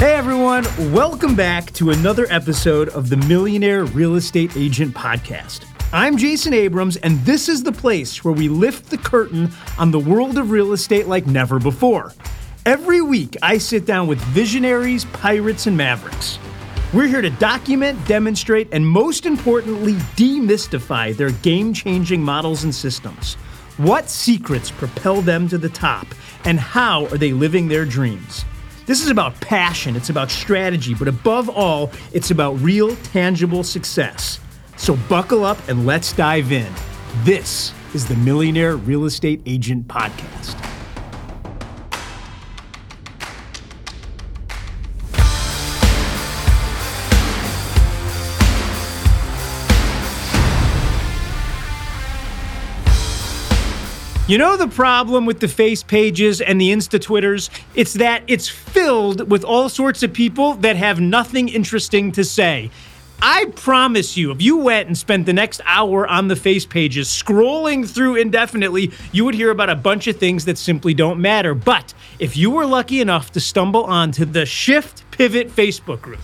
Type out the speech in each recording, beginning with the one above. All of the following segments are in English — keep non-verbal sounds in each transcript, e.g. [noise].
Hey everyone, welcome back to another episode of the Millionaire Real Estate Agent Podcast. I'm Jason Abrams, and this is the place where we lift the curtain on the world of real estate like never before. Every week, I sit down with visionaries, pirates, and mavericks. We're here to document, demonstrate, and most importantly, demystify their game changing models and systems. What secrets propel them to the top, and how are they living their dreams? This is about passion, it's about strategy, but above all, it's about real, tangible success. So buckle up and let's dive in. This is the Millionaire Real Estate Agent Podcast. You know the problem with the face pages and the Insta Twitters? It's that it's filled with all sorts of people that have nothing interesting to say. I promise you, if you went and spent the next hour on the face pages scrolling through indefinitely, you would hear about a bunch of things that simply don't matter. But if you were lucky enough to stumble onto the Shift Pivot Facebook group,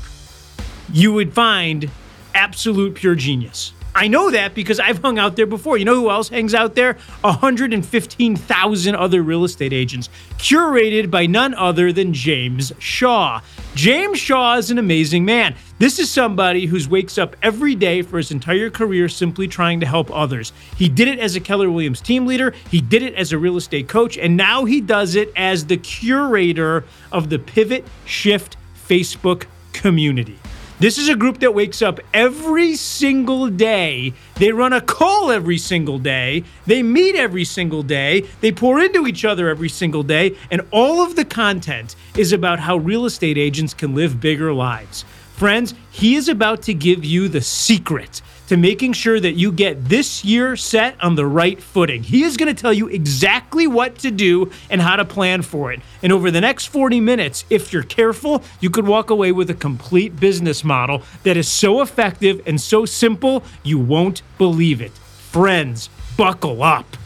you would find absolute pure genius. I know that because I've hung out there before. You know who else hangs out there? 115,000 other real estate agents, curated by none other than James Shaw. James Shaw is an amazing man. This is somebody who wakes up every day for his entire career simply trying to help others. He did it as a Keller Williams team leader, he did it as a real estate coach, and now he does it as the curator of the Pivot Shift Facebook community. This is a group that wakes up every single day. They run a call every single day. They meet every single day. They pour into each other every single day. And all of the content is about how real estate agents can live bigger lives. Friends, he is about to give you the secret to making sure that you get this year set on the right footing. He is going to tell you exactly what to do and how to plan for it. And over the next 40 minutes, if you're careful, you could walk away with a complete business model that is so effective and so simple, you won't believe it. Friends, buckle up.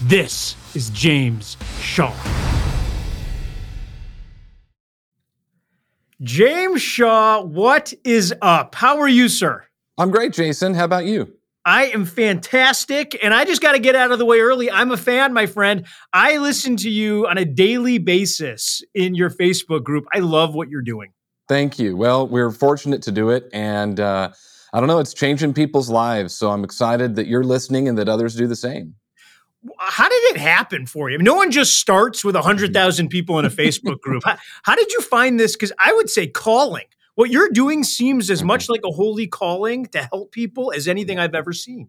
This is James Shaw. James Shaw, what is up? How are you, sir? I'm great, Jason. How about you? I am fantastic. And I just got to get out of the way early. I'm a fan, my friend. I listen to you on a daily basis in your Facebook group. I love what you're doing. Thank you. Well, we're fortunate to do it. And uh, I don't know, it's changing people's lives. So I'm excited that you're listening and that others do the same. How did it happen for you? no one just starts with 100,000 people in a Facebook group. [laughs] How, how did you find this? Because I would say calling what you're doing seems as much mm-hmm. like a holy calling to help people as anything I've ever seen.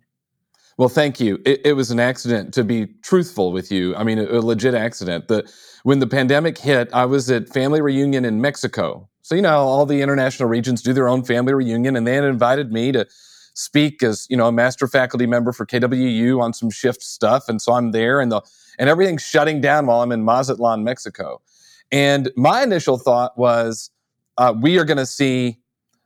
Well, thank you. It, it was an accident to be truthful with you. I mean, a, a legit accident. The, when the pandemic hit, I was at family reunion in Mexico. So, you know, all the international regions do their own family reunion, and they had invited me to speak as, you know, a master faculty member for KWU on some shift stuff. And so I'm there and the, and everything's shutting down while I'm in Mazatlan, Mexico. And my initial thought was, uh, we are going to see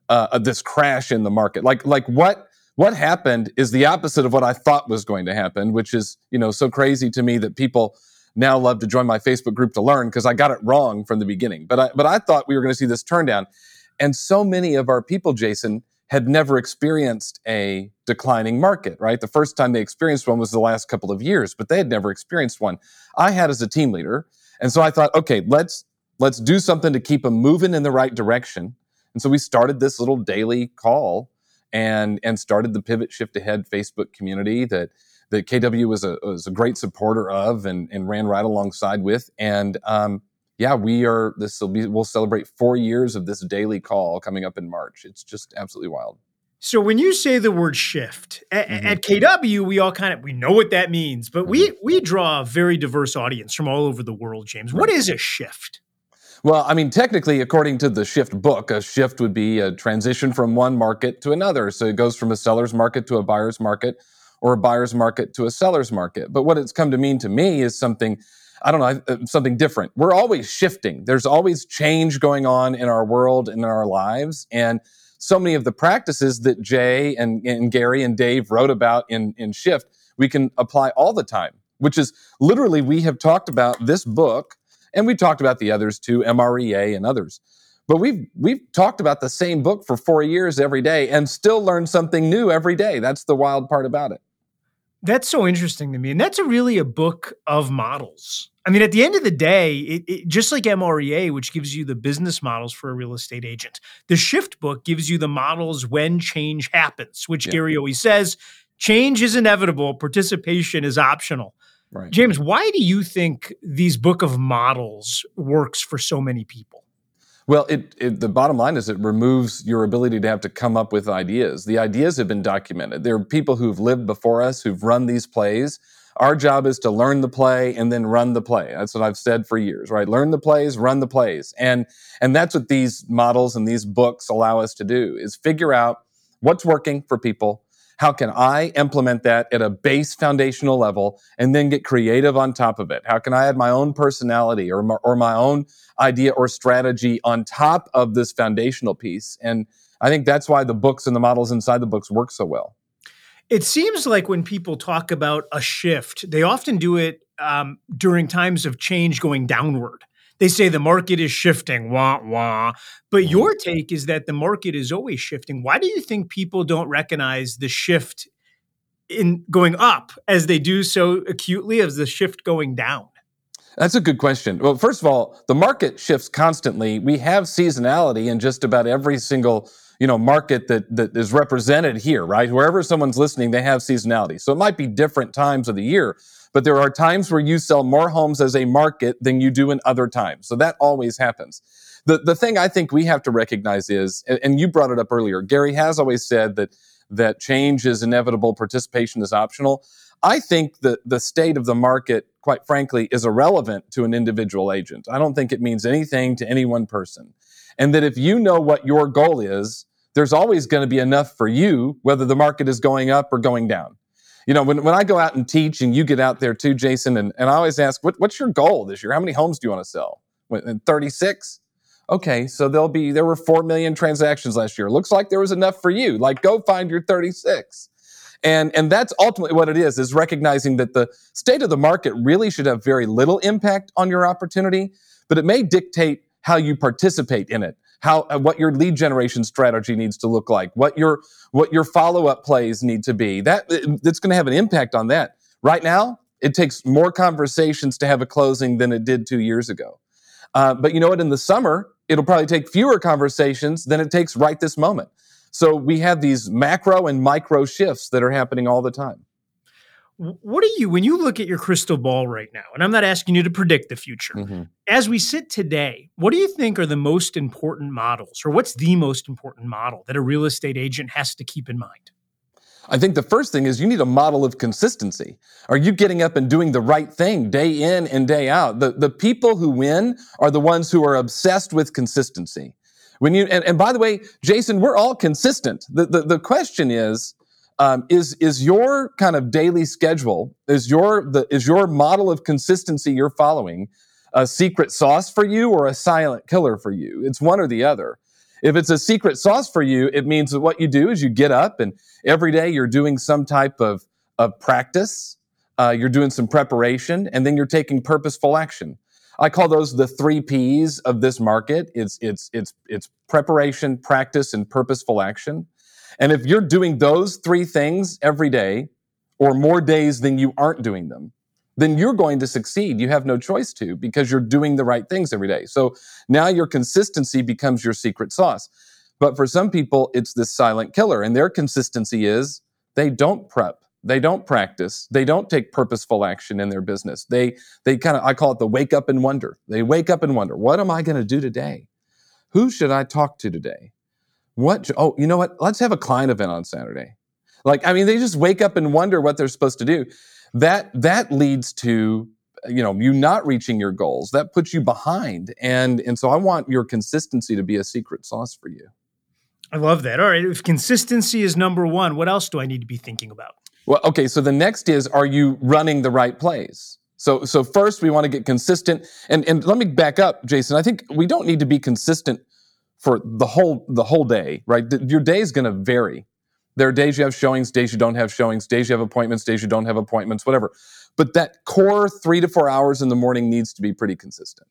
uh, this crash in the market. Like like what what happened is the opposite of what I thought was going to happen, which is you know so crazy to me that people now love to join my Facebook group to learn because I got it wrong from the beginning. But I but I thought we were going to see this turn down, and so many of our people, Jason, had never experienced a declining market. Right, the first time they experienced one was the last couple of years, but they had never experienced one. I had as a team leader, and so I thought, okay, let's let's do something to keep them moving in the right direction. And so we started this little daily call and and started the Pivot Shift Ahead Facebook community that that KW was a was a great supporter of and and ran right alongside with. And um, yeah, we are this will be we'll celebrate four years of this daily call coming up in March. It's just absolutely wild. So when you say the word shift at, mm-hmm. at, KW, we all kind of we know what that means, but mm-hmm. we we draw a very diverse audience from all over the world. James, what is a shift? Well, I mean, technically, according to the shift book, a shift would be a transition from one market to another. So it goes from a seller's market to a buyer's market or a buyer's market to a seller's market. But what it's come to mean to me is something, I don't know, uh, something different. We're always shifting. There's always change going on in our world and in our lives. And so many of the practices that Jay and, and Gary and Dave wrote about in, in Shift, we can apply all the time, which is literally, we have talked about this book and we talked about the others too, MREA and others. but we've we've talked about the same book for four years every day and still learn something new every day. That's the wild part about it. That's so interesting to me. And that's a really a book of models. I mean, at the end of the day, it, it, just like MREA, which gives you the business models for a real estate agent, the Shift book gives you the models when change happens, which yeah. Gary always says change is inevitable, participation is optional. Right. James, why do you think these book of models works for so many people? Well, it, it, the bottom line is it removes your ability to have to come up with ideas. The ideas have been documented. There are people who've lived before us who've run these plays. Our job is to learn the play and then run the play. That's what I've said for years, right? Learn the plays, run the plays. And and that's what these models and these books allow us to do is figure out what's working for people, how can I implement that at a base foundational level and then get creative on top of it? How can I add my own personality or my, or my own idea or strategy on top of this foundational piece? And I think that's why the books and the models inside the books work so well. It seems like when people talk about a shift, they often do it um, during times of change going downward they say the market is shifting, wah, wah. But mm-hmm. your take is that the market is always shifting. Why do you think people don't recognize the shift in going up as they do so acutely as the shift going down? That's a good question. Well, first of all, the market shifts constantly. We have seasonality in just about every single you know market that that is represented here, right? Wherever someone's listening, they have seasonality. So it might be different times of the year, but there are times where you sell more homes as a market than you do in other times. So that always happens. The, the thing I think we have to recognize is, and you brought it up earlier, Gary has always said that, that change is inevitable, participation is optional. I think that the state of the market, quite frankly, is irrelevant to an individual agent. I don't think it means anything to any one person. And that if you know what your goal is, there's always going to be enough for you, whether the market is going up or going down you know, when, when I go out and teach and you get out there too, Jason, and, and I always ask, what, what's your goal this year? How many homes do you want to sell? 36? Okay, so there'll be, there were 4 million transactions last year. Looks like there was enough for you. Like, go find your 36. And, and that's ultimately what it is, is recognizing that the state of the market really should have very little impact on your opportunity, but it may dictate how you participate in it how uh, what your lead generation strategy needs to look like, what your what your follow up plays need to be. That that's going to have an impact on that. Right now, it takes more conversations to have a closing than it did two years ago. Uh, but you know what? In the summer, it'll probably take fewer conversations than it takes right this moment. So we have these macro and micro shifts that are happening all the time what are you when you look at your crystal ball right now and i'm not asking you to predict the future mm-hmm. as we sit today what do you think are the most important models or what's the most important model that a real estate agent has to keep in mind I think the first thing is you need a model of consistency. Are you getting up and doing the right thing day in and day out? The, the people who win are the ones who are obsessed with consistency. When you, and, and by the way, Jason, we're all consistent. The, the, the question is, um, is is your kind of daily schedule is your the is your model of consistency you're following a secret sauce for you or a silent killer for you? It's one or the other. If it's a secret sauce for you, it means that what you do is you get up and every day you're doing some type of of practice. Uh, you're doing some preparation, and then you're taking purposeful action. I call those the three P's of this market. It's it's it's it's preparation, practice, and purposeful action. And if you're doing those three things every day or more days than you aren't doing them, then you're going to succeed. You have no choice to because you're doing the right things every day. So now your consistency becomes your secret sauce. But for some people, it's this silent killer, and their consistency is they don't prep. They don't practice. They don't take purposeful action in their business. They they kind of I call it the wake up and wonder. They wake up and wonder, what am I going to do today? Who should I talk to today? What? Oh, you know what? Let's have a client event on Saturday. Like, I mean, they just wake up and wonder what they're supposed to do. That that leads to you know you not reaching your goals. That puts you behind, and and so I want your consistency to be a secret sauce for you. I love that. All right, if consistency is number one, what else do I need to be thinking about? Well, okay. So the next is, are you running the right plays? So, so first we want to get consistent. And, and let me back up, Jason. I think we don't need to be consistent for the whole the whole day, right? Your day is going to vary. There are days you have showings, days you don't have showings, days you have appointments, days you don't have appointments, whatever. But that core three to four hours in the morning needs to be pretty consistent.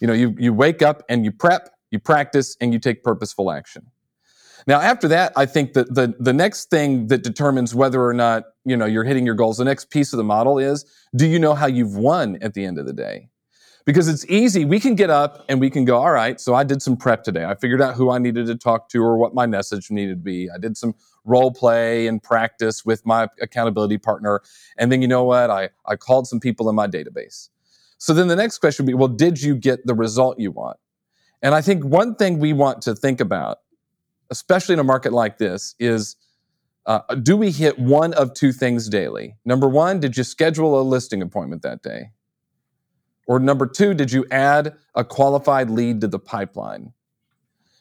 You know, you you wake up and you prep, you practice, and you take purposeful action. Now, after that, I think that the, the next thing that determines whether or not, you know, you're hitting your goals, the next piece of the model is, do you know how you've won at the end of the day? Because it's easy. We can get up and we can go, all right, so I did some prep today. I figured out who I needed to talk to or what my message needed to be. I did some role play and practice with my accountability partner. And then you know what? I, I called some people in my database. So then the next question would be, well, did you get the result you want? And I think one thing we want to think about especially in a market like this, is uh, do we hit one of two things daily? Number one, did you schedule a listing appointment that day? Or number two, did you add a qualified lead to the pipeline?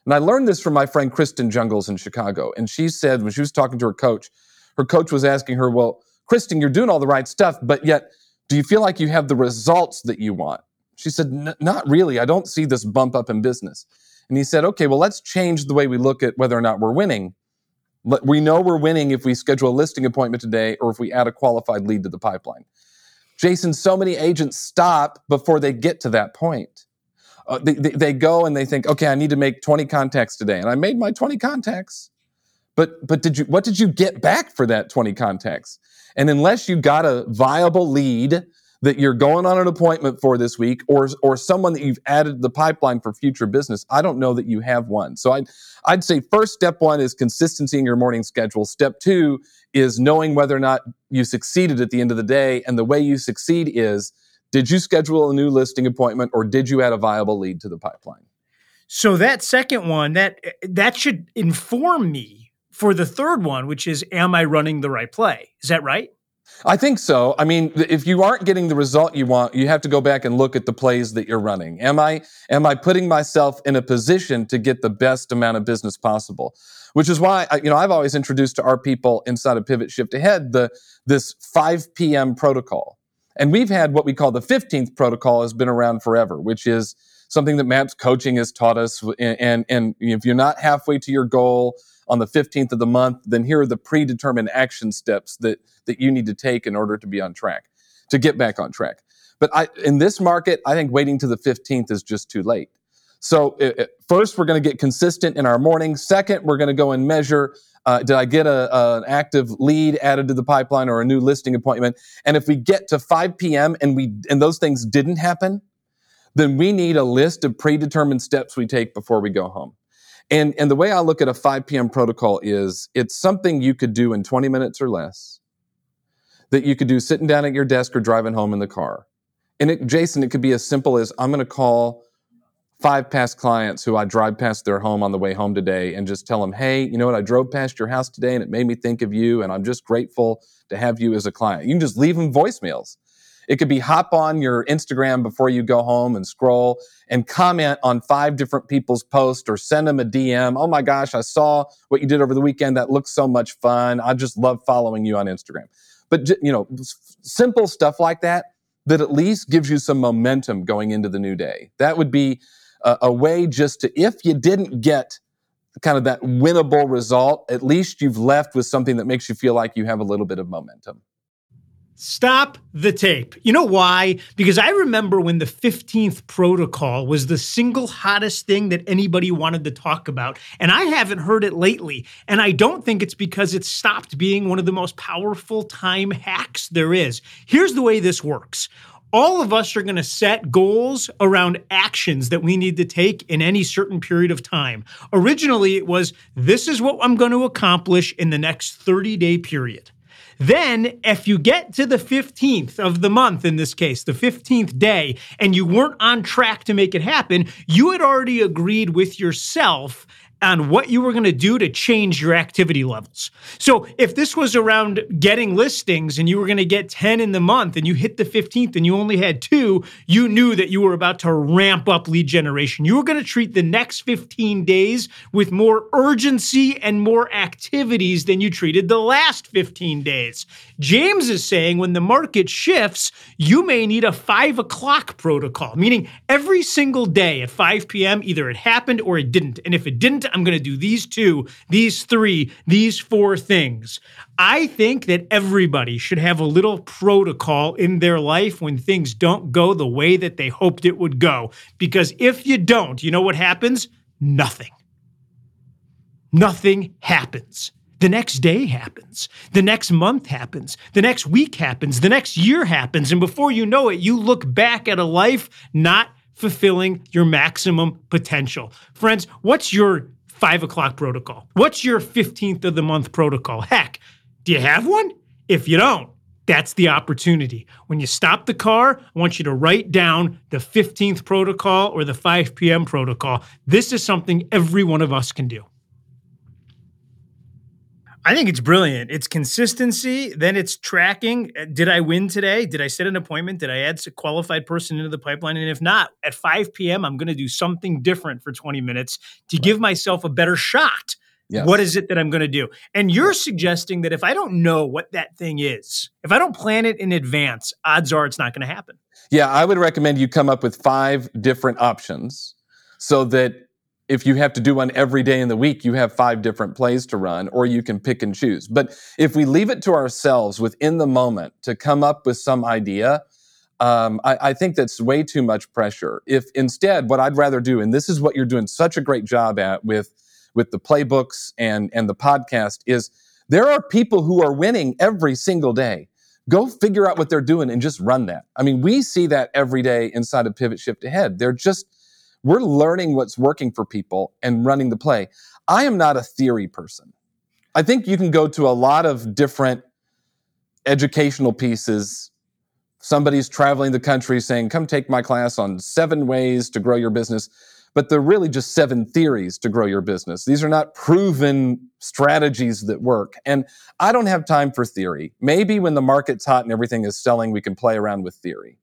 And I learned this from my friend Kristen Jungles in Chicago. And she said, when she was talking to her coach, her coach was asking her, Well, Kristen, you're doing all the right stuff, but yet, do you feel like you have the results that you want? She said, Not really. I don't see this bump up in business. And he said, okay, well, let's change the way we look at whether or not we're winning. We know we're winning if we schedule a listing appointment today or if we add a qualified lead to the pipeline. Jason, so many agents stop before they get to that point. Uh, they, they, they go and they think, okay, I need to make 20 contacts today. And I made my 20 contacts. But, but did you, what did you get back for that 20 contacts? And unless you got a viable lead that you're going on an appointment for this week or or someone that you've added to the pipeline for future business i don't know that you have one. So i'd i'd say first step one is consistency in your morning schedule. Step two is knowing whether or not you succeeded at the end of the day. And the way you succeed is did you schedule a new listing appointment or did you add a viable lead to the pipeline? So that second one that that should inform me for the third one which is am i running the right play? Is that right I think so. I mean, if you aren't getting the result you want, you have to go back and look at the plays that you're running. Am I am I putting myself in a position to get the best amount of business possible? Which is why you know I've always introduced to our people inside of Pivot Shift Ahead the this 5 p.m. protocol. And we've had what we call the 15th protocol has been around forever, which is something that MAPS coaching has taught us and and, and if you're not halfway to your goal, on the 15th of the month, then here are the predetermined action steps that, that you need to take in order to be on track, to get back on track. But I, in this market, I think waiting to the 15th is just too late. So it, it, first, we're going to get consistent in our morning. Second, we're going to go and measure uh, did I get a, a, an active lead added to the pipeline or a new listing appointment? And if we get to 5 p.m. and we and those things didn't happen, then we need a list of predetermined steps we take before we go home. And, and the way I look at a 5 p.m. protocol is it's something you could do in 20 minutes or less that you could do sitting down at your desk or driving home in the car. And it, Jason, it could be as simple as I'm going to call five past clients who I drive past their home on the way home today and just tell them, hey, you know what? I drove past your house today and it made me think of you. And I'm just grateful to have you as a client. You can just leave them voicemails. It could be hop on your Instagram before you go home and scroll and comment on five different people's posts or send them a DM. Oh my gosh, I saw what you did over the weekend. That looks so much fun. I just love following you on Instagram. But, you know, simple stuff like that, that at least gives you some momentum going into the new day. That would be a, a way just to, if you didn't get kind of that winnable result, at least you've left with something that makes you feel like you have a little bit of momentum. Stop the tape. You know why? Because I remember when the 15th protocol was the single hottest thing that anybody wanted to talk about. And I haven't heard it lately. And I don't think it's because it stopped being one of the most powerful time hacks there is. Here's the way this works all of us are going to set goals around actions that we need to take in any certain period of time. Originally, it was this is what I'm going to accomplish in the next 30 day period. Then, if you get to the 15th of the month, in this case, the 15th day, and you weren't on track to make it happen, you had already agreed with yourself on what you were going to do to change your activity levels. So if this was around getting listings and you were going to get 10 in the month and you hit the 15th and you only had two, you knew that you were about to ramp up lead generation. You were going to treat the next 15 days with more urgency and more activities than you treated the last 15 days. James is saying when the market shifts, you may need a five o'clock protocol, meaning every single day at 5 p.m., either it happened or it didn't. And if it didn't, I'm going to do these two, these three, these four things. I think that everybody should have a little protocol in their life when things don't go the way that they hoped it would go. Because if you don't, you know what happens? nothing. Nothing happens. The next day happens. The next month happens. The next week happens. The next year happens. And before you know it, you look back at a life not fulfilling your maximum potential. Friends, what's your five o'clock protocol? What's your 15th of the month protocol? Heck, do you have one? If you don't, that's the opportunity. When you stop the car, I want you to write down the 15th protocol or the 5 p.m. protocol. This is something every one of us can do. I think it's brilliant. It's consistency, then it's tracking. Uh, did I win today? Did I set an appointment? Did I add a qualified person into the pipeline? And if not, at 5 p.m., I'm going to do something different for 20 minutes to give myself a better shot. Yes. What is it that I'm going to do? And you're suggesting that if I don't know what that thing is, if I don't plan it in advance, odds are it's not going to happen. Yeah, I would recommend you come up with five different options so that if you have to do one every day in the week, you have five different plays to run, or you can pick and choose. But if we leave it to ourselves within the moment to come up with some idea, um, I, I, think that's way too much pressure. If instead, what I'd rather do, and this is what you're doing such a great job at with with the playbooks and and the podcast, is there are people who are winning every single day. Go figure out what they're doing and just run that. I mean, we see that every day inside of Pivot Shift Ahead. They're just we're learning what's working for people and running the play. I am not a theory person. I think you can go to a lot of different educational pieces. Somebody's traveling the country saying, Come take my class on seven ways to grow your business. But they're really just seven theories to grow your business. These are not proven strategies that work. And I don't have time for theory. Maybe when the market's hot and everything is selling, we can play around with theory.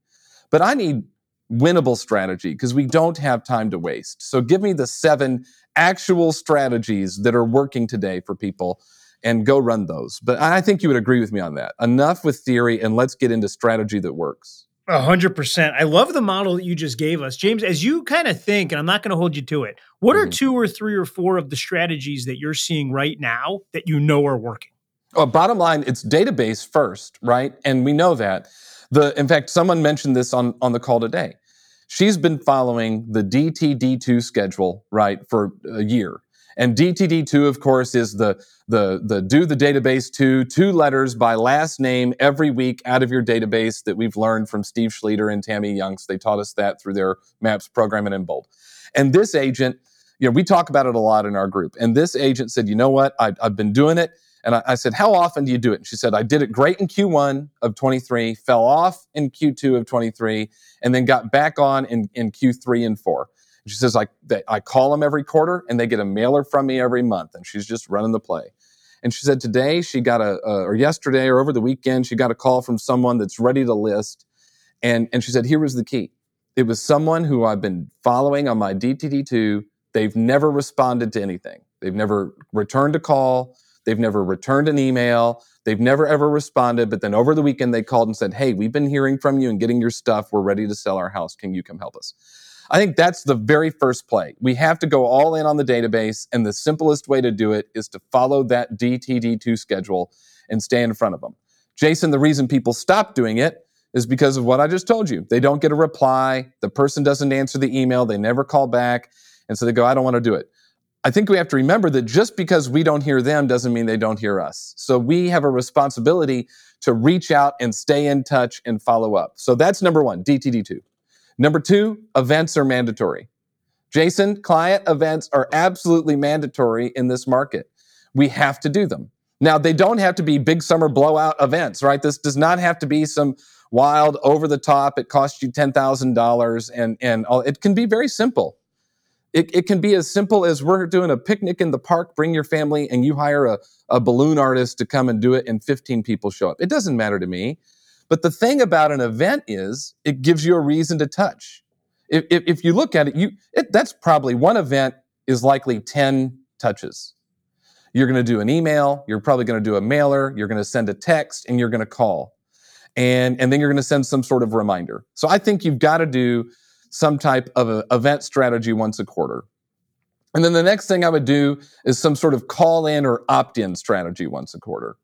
But I need winnable strategy because we don't have time to waste. So give me the seven actual strategies that are working today for people and go run those. But I think you would agree with me on that. Enough with theory and let's get into strategy that works. A hundred percent. I love the model that you just gave us, James. As you kind of think, and I'm not going to hold you to it. What mm-hmm. are two or three or four of the strategies that you're seeing right now that you know are working? Well, bottom line, it's database first, right? And we know that. The in fact, someone mentioned this on on the call today she's been following the DTD2 schedule, right, for a year. And DTD2, of course, is the, the, the do the database to two letters by last name every week out of your database that we've learned from Steve Schlueter and Tammy Youngs. They taught us that through their MAPS program in Inbold. And this agent, you know, we talk about it a lot in our group. And this agent said, you know what? I, I've been doing it. And I, I, said, How often do you do it? And she said, I did it great in Q1 of 23, fell off in Q2 of 23, and then got back on in, in Q3 and 4. And she says, I, they, I call them every quarter and they get a mailer from me every month. And she's just running the play. And she said, Today she got a, a or yesterday or over the weekend, she got a call from someone that's ready to list. And, and she said, Here was the key. It was someone who I've been following on my DTD2. They've never responded to anything. They've never returned a call They've never returned an email. They've never ever responded. But then over the weekend, they called and said, Hey, we've been hearing from you and getting your stuff. We're ready to sell our house. Can you come help us? I think that's the very first play. We have to go all in on the database. And the simplest way to do it is to follow that DTD2 schedule and stay in front of them. Jason, the reason people stop doing it is because of what I just told you. They don't get a reply. The person doesn't answer the email. They never call back. And so they go, I don't want to do it. I think we have to remember that just because we don't hear them doesn't mean they don't hear us. So we have a responsibility to reach out and stay in touch and follow up. So that's number one, DTD2. Number two, events are mandatory. Jason, client events are absolutely mandatory in this market. We have to do them. Now, they don't have to be big summer blowout events, right? This does not have to be some wild, over the top, it costs you $10,000 and, and all. It can be very simple. It, it can be as simple as we're doing a picnic in the park, bring your family, and you hire a, a balloon artist to come and do it, and 15 people show up. It doesn't matter to me. But the thing about an event is it gives you a reason to touch. If, if, if you look at it, you it, that's probably one event is likely 10 touches. You're going to do an email, you're probably going to do a mailer, you're going to send a text, and you're going to call. And, and then you're going to send some sort of reminder. So I think you've got to do some type of event strategy once a quarter. And then the next thing I would do is some sort of call in or opt in strategy once a quarter.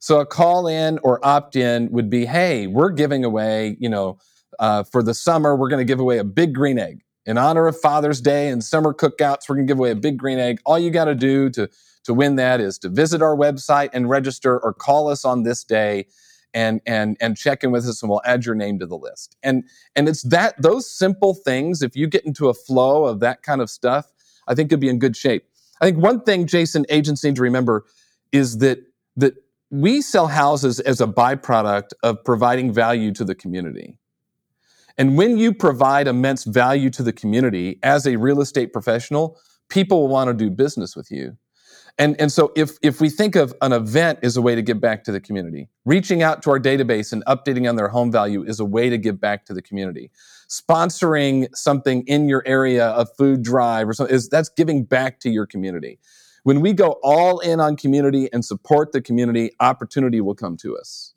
So a call in or opt in would be, hey, we're giving away, you know, uh, for the summer, we're going to give away a big green egg. in honor of Father's Day and summer cookouts. We're going to give away a big green egg. All you got to do to to win that is to visit our website and register or call us on this day and and and check in with us and we'll add your name to the list. And and it's that those simple things if you get into a flow of that kind of stuff, I think you'll be in good shape. I think one thing Jason agents need to remember is that that we sell houses as a byproduct of providing value to the community. And when you provide immense value to the community as a real estate professional, people will want to do business with you. And, and so if, if we think of an event as a way to give back to the community, reaching out to our database and updating on their home value is a way to give back to the community. Sponsoring something in your area, a food drive or something, is that's giving back to your community. When we go all in on community and support the community, opportunity will come to us.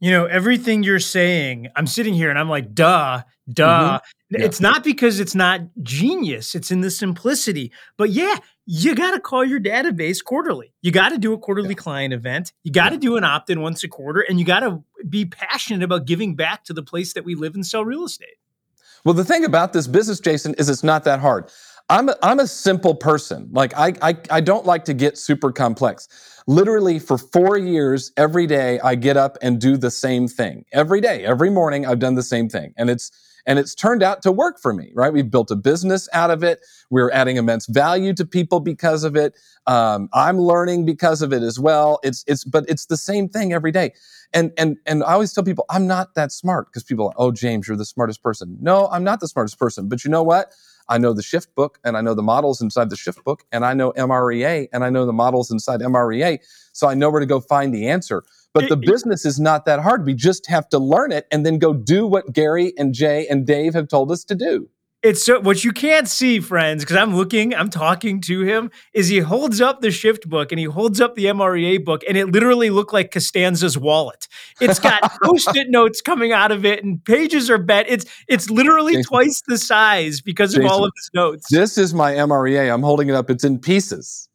You know, everything you're saying, I'm sitting here and I'm like, duh, duh. Mm-hmm. Yeah. It's not because it's not genius, it's in the simplicity. But yeah, you got to call your database quarterly. You got to do a quarterly yeah. client event. You got to yeah. do an opt in once a quarter, and you got to be passionate about giving back to the place that we live and sell real estate. Well, the thing about this business, Jason, is it's not that hard. I'm a, I'm a simple person. Like I, I I don't like to get super complex. Literally for 4 years every day I get up and do the same thing. Every day, every morning I've done the same thing. And it's and it's turned out to work for me, right? We've built a business out of it. We're adding immense value to people because of it. Um, I'm learning because of it as well. It's it's but it's the same thing every day. And and and I always tell people I'm not that smart because people are, oh James, you're the smartest person. No, I'm not the smartest person. But you know what? I know the shift book and I know the models inside the shift book and I know MREA and I know the models inside MREA. So I know where to go find the answer. But the business is not that hard. We just have to learn it and then go do what Gary and Jay and Dave have told us to do. It's so what you can't see, friends, because I'm looking, I'm talking to him, is he holds up the shift book and he holds up the MREA book, and it literally looked like Costanza's wallet. It's got [laughs] post-it notes coming out of it, and pages are bent. It's it's literally Jason, twice the size because Jason, of all of his notes. This is my MREA. I'm holding it up. It's in pieces.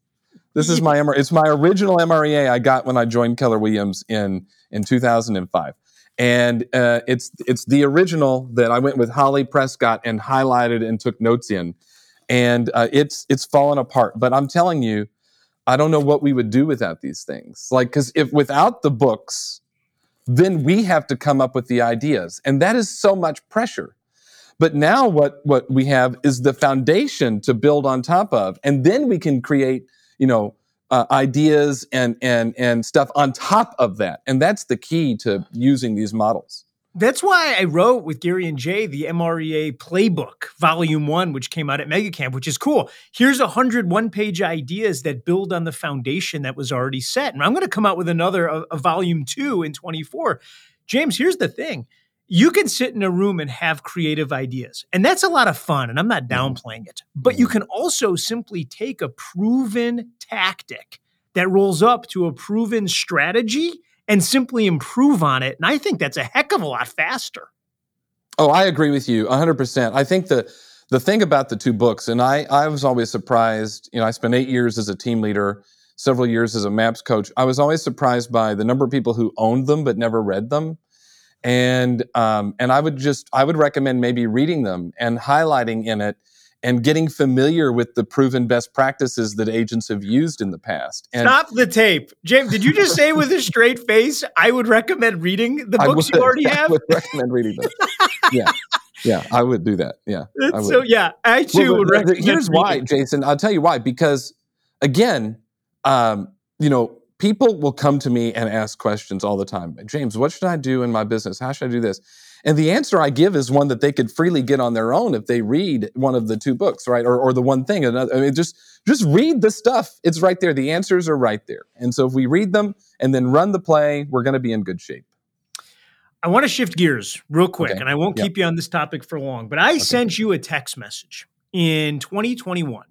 This is my MREA. It's my original MREA I got when I joined Keller Williams in in 2005 and uh, it's it's the original that I went with Holly Prescott and highlighted and took notes in, and uh, it's it's fallen apart. But I'm telling you, I don't know what we would do without these things. Like, because if without the books, then we have to come up with the ideas, and that is so much pressure. But now what what we have is the foundation to build on top of, and then we can create, you know uh, ideas and and and stuff on top of that and that's the key to using these models that's why I wrote with Gary and Jay the MREA Playbook, Volume One, which came out at MegaCamp, which is cool. Here's a hundred one-page ideas that build on the foundation that was already set, and I'm going to come out with another, a, a Volume Two in 24. James, here's the thing: you can sit in a room and have creative ideas. And that's a lot of fun. And I'm not mm-hmm. downplaying it. But you mm-hmm. can also simply take a proven tactic that rolls up to a proven strategy and simply improve on it. And I think that's a heck of a lot faster. Oh, I agree with you 100%. I think the the thing about the two books, and I, I was always surprised, you know, I spent eight years as a team leader, several years as a MAPS coach. I was always surprised by the number of people who owned them but never read them and um, and I would just I would recommend maybe reading them and highlighting in it and getting familiar with the proven best practices that agents have used in the past. And Stop the tape, James. Did you just say with a straight face? I would recommend reading the books would, you already [laughs] have. I would recommend reading them. yeah. Yeah, I would do that. Yeah. So yeah, I too well, would recommend. Here's reading. why, Jason. I'll tell you why. Because again, um, you know, people will come to me and ask questions all the time. James, what should I do in my business? How should I do this? And the answer I give is one that they could freely get on their own if they read one of the two books, right? Or, or the one thing. Another, I mean, just just read the stuff. It's right there. The answers are right there. And so if we read them and then run the play, we're going to be in good shape. I want to shift gears real quick, okay. and I won't yep. keep you on this topic for long. But I okay. sent you a text message in 2021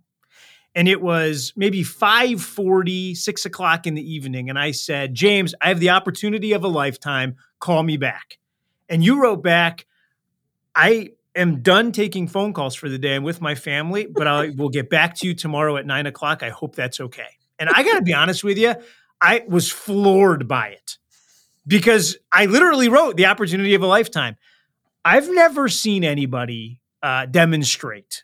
and it was maybe 5.40 6 o'clock in the evening and i said james i have the opportunity of a lifetime. Call me back. And you wrote back i am done taking phone calls for the day. I'm with my family but i will get back to you tomorrow at 9 o'clock. I hope that's okay. And i gotta be honest with you i was floored by it because i literally wrote the opportunity of a lifetime. I've never seen anybody uh, demonstrate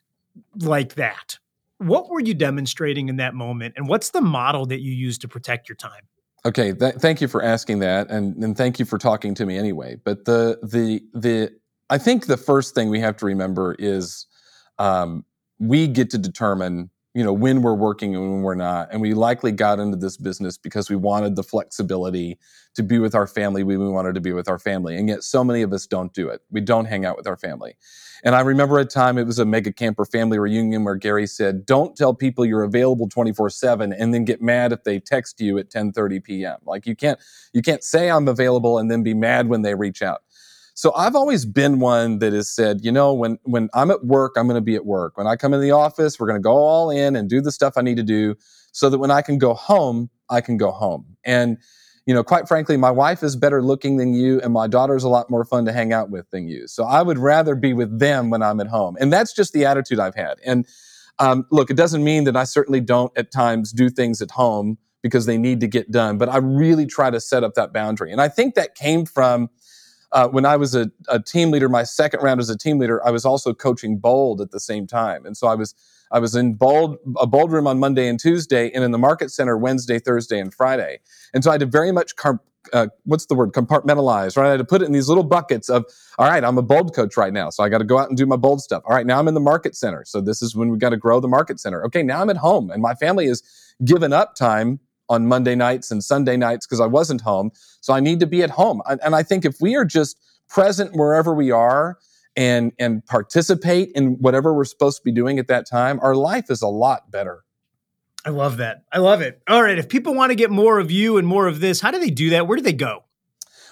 like that. What were you demonstrating in that moment, and what's the model that you use to protect your time? Okay, th- thank you for asking that, and, and thank you for talking to me anyway. But the the the I think the first thing we have to remember is um, we get to determine you know when we're working and when we're not. And we likely got into this business because we wanted the flexibility to be with our family we wanted to be with our family. And yet so many of us don't do it. We don't hang out with our family. And i remember a time it was a mega camper family reunion where gary said don't tell people you're available 24-7 and then get mad if they text you at 10.30 p.m like you can't you can't say i'm available and then be mad when they reach out so I've always been one that has said, you know, when when I'm at work, I'm going to be at work. When I come in the office, we're going to go all in and do the stuff I need to do so that when I can go home, I can go home. And you know, quite frankly, my wife is better looking than you and my daughter's a lot more fun to hang out with than you. So I would rather be with them when I'm at home. And that's just the attitude I've had. And um, look, it doesn't mean that I certainly don't at times do things at home because they need to get done, but I really try to set up that boundary. And I think that came from uh, when I was a, a, team leader, my second round as a team leader, I was also coaching Bold at the same time, and so I was I was in Bold a Bold room on Monday and Tuesday, and in the Market Center Wednesday, Thursday, and Friday. And so I had to very much uh, what's the word? Compartmentalize right? I had to put it in these little buckets of all right i'm a bold coach right now so i got to go out and do my bold stuff. All right now i'm in the market center so this is when we got to grow the market center. Okay now i'm at home and my family has given up time on Monday nights and Sunday nights because I wasn't home. So I need to be at home. And I think if we are just present wherever we are and and participate in whatever we're supposed to be doing at that time, our life is a lot better. I love that. I love it. All right, if people want to get more of you and more of this, how do they do that? Where do they go?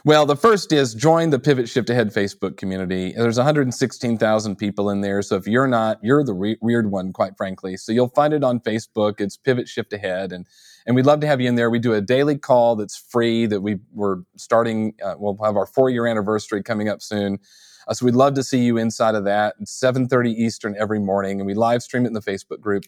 Well, the first is join the Pivot Shift Ahead Facebook community. There's 116,000 people in there. So if you're not, you're the re- weird one, quite frankly. So you'll find it on Facebook. It's Pivot Shift Ahead. And and we'd love to have you in there. We do a daily call that's free that we we're starting. Uh, we'll have our four year anniversary coming up soon. Uh, so we'd love to see you inside of that. It's 7:30 Eastern every morning, and we live stream it in the Facebook group.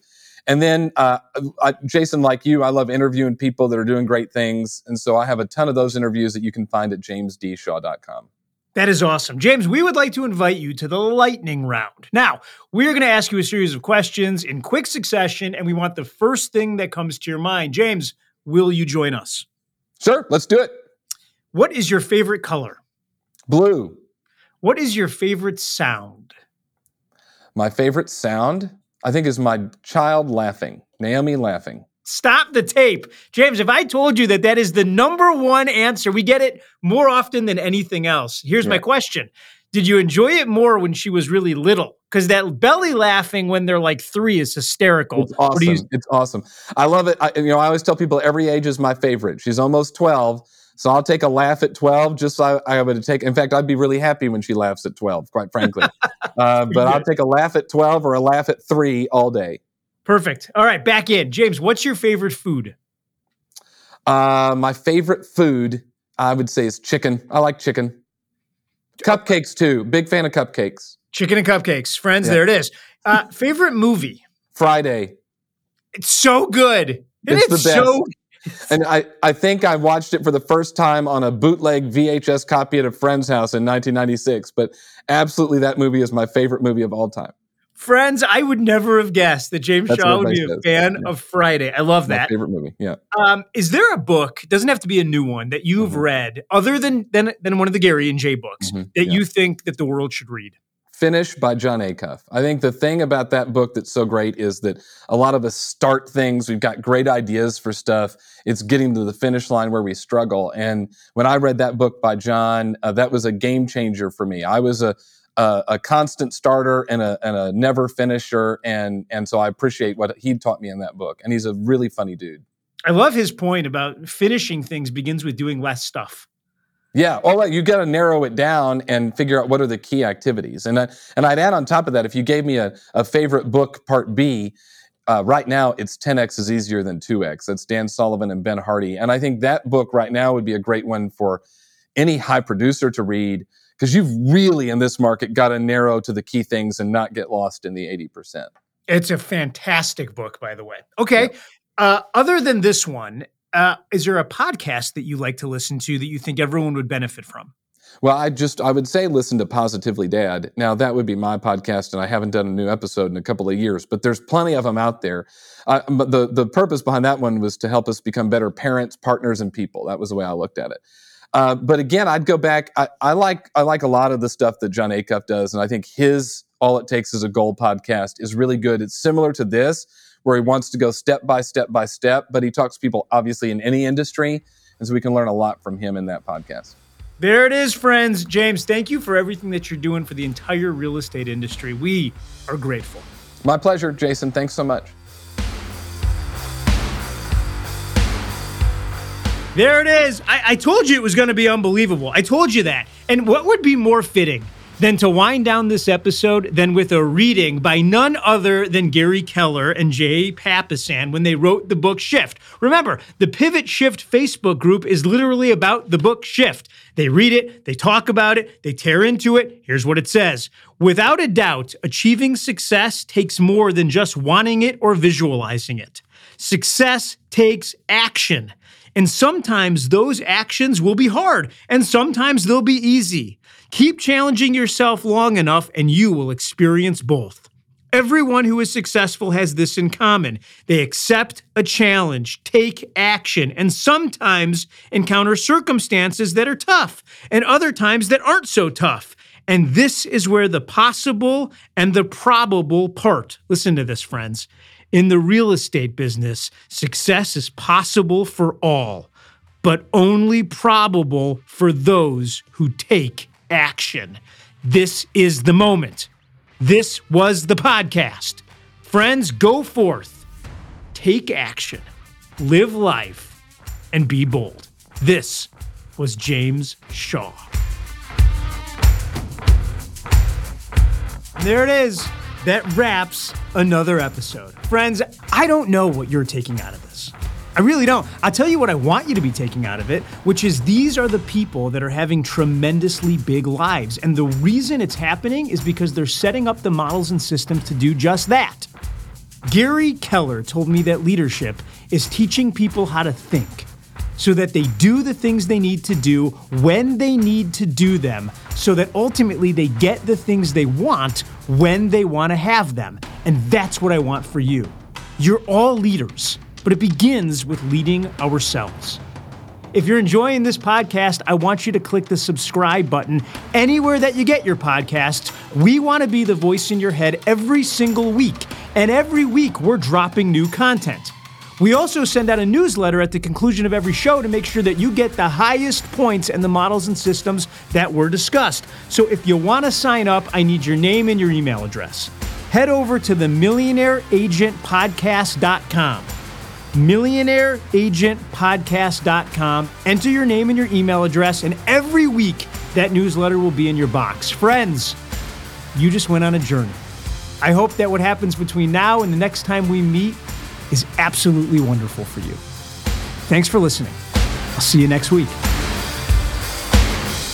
And then, uh, I, Jason, like you, I love interviewing people that are doing great things, and so I have a ton of those interviews that you can find at jamesdshaw.com. That is awesome. James, we would like to invite you to the lightning round. Now, we're going to ask you a series of questions in quick succession, and we want the first thing that comes to your mind. James, will you join us? Sure, let's do it. What is your favorite color? Blue. What is your favorite sound? My favorite sound, I think, is my child laughing, Naomi laughing. Stop the tape. James, if I told you that that is the number one answer, we get it more often than anything else. Here's yeah. my question Did you enjoy it more when she was really little? Because that belly laughing when they're like three is hysterical. It's awesome. You- it's awesome. I love it. I, you know, I always tell people every age is my favorite. She's almost 12. So I'll take a laugh at 12, just so I, I would take. In fact, I'd be really happy when she laughs at 12, quite frankly. [laughs] uh, but I'll take a laugh at 12 or a laugh at three all day. Perfect. All right, back in. James, what's your favorite food? Uh, my favorite food, I would say, is chicken. I like chicken. Cupcakes too. Big fan of cupcakes. Chicken and cupcakes, friends. Yeah. There it is. Uh, favorite movie? Friday. It's so good. It's, it's the best. So- [laughs] and I, I think I watched it for the first time on a bootleg VHS copy at a friend's house in 1996. But absolutely, that movie is my favorite movie of all time. Friends, I would never have guessed that James That's Shaw would be a fan yeah. of Friday. I love that. My favorite movie. Yeah. Um, is there a book? Doesn't have to be a new one that you've mm-hmm. read, other than than than one of the Gary and Jay books mm-hmm. that yeah. you think that the world should read. Finish by Jon Acuff. I think the thing about that book that's so great is that a lot of us start things. We've got great ideas for stuff. It's getting to the finish line where we struggle. And when I read that book by Jon, uh, that was a game changer for me. I was a a, a, constant starter and a, and a never finisher. And, and so I appreciate what he taught me in that book. And he's a really funny dude. I love his point about finishing things begins with doing less stuff. Yeah, all right. You got to narrow it down and figure out what are the key activities. And I, and I'd add on top of that, if you gave me a, a favorite book, part B, uh, right now it's 10x is easier than 2x. That's Dan Sullivan and Ben Hardy, and I think that book right now would be a great one for any high producer to read because you've really in this market got to narrow to the key things and not get lost in the 80%. It's a fantastic book, by the way. Okay. Yeah. Uh, other than this one, uh, is there a podcast that you like to listen to that you think everyone would benefit from? Well, I just I would say listen to Positively Dad. Now that would be my podcast, and I haven't done a new episode in a couple of years, but there's plenty of them out there. Uh, but the the purpose behind that one was to help us become better parents, partners, and people. That was the way I looked at it. Uh, but again, I'd go back. I, I, like I like a lot of the stuff that Jon Acuff does, and I think his "All It Takes Is a Goal" podcast is really good. It's similar to this, where he wants to go step by step by step, but he talks to people obviously in any industry, and so we can learn a lot from him in that podcast. There it is, friends. James, thank you for everything that you're doing for the entire real estate industry. We are grateful. My pleasure, Jason. Thanks so much. There it is. I, I told you it was going to be unbelievable. I told you that. And what would be more fitting than to wind down this episode than with a reading by none other than Gary Keller and Jay Papasan when they wrote the book Shift. Remember, the Pivot Shift Facebook group is literally about the book Shift. They read it, they talk about it, they tear into it. Here's what it says Without a doubt, achieving success takes more than just wanting it or visualizing it. Success takes action. And sometimes those actions will be hard, and sometimes they'll be easy. Keep challenging yourself long enough, and you will experience both. Everyone who is successful has this in common. They accept a challenge, take action, and sometimes encounter circumstances that are tough, and other times that aren't so tough. And this is where the possible and the probable part. Listen to this, friends. In the real estate business, success is possible for all, but only probable for those who take action. This is the moment. This was the podcast. Friends, go forth, take action, live life, and be bold. This was James Shaw. There it is. That wraps another episode. Friends, I don't know what you're taking out of this. I really don't. I'll tell you what I want you to be taking out of it, which is these are the people that are having tremendously big lives. And the reason it's happening is because they're setting up the models and systems to do just that. Gary Keller told me that leadership is teaching people how to think so that they do the things they need to do when they need to do them, so that ultimately they get the things they want when they want to have them. And that's what I want for you. You're all leaders but it begins with leading ourselves. If you're enjoying this podcast, I want you to click the subscribe button anywhere that you get your podcasts. We want to be the voice in your head every single week, and every week we're dropping new content. We also send out a newsletter at the conclusion of every show to make sure that you get the highest points and the models and systems that were discussed. So if you want to sign up, I need your name and your email address. Head over to the millionaireagentpodcast.com millionaireagentpodcast.com. Enter your name and your email address, and every week that newsletter will be in your box. Friends, you just went on a journey. I hope that what happens between now and the next time we meet is absolutely wonderful for you. Thanks for listening. I'll see you next week.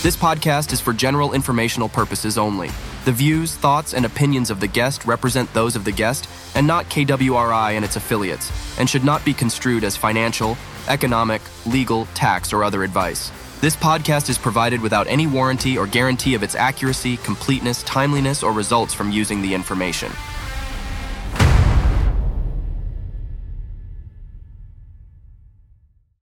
This podcast is for general informational purposes only. The views, thoughts, and opinions of the guest represent those of the guest and not KWRI and its affiliates, and should not be construed as financial, economic, legal, tax, or other advice. This podcast is provided without any warranty or guarantee of its accuracy, completeness, timeliness, or results from using the information.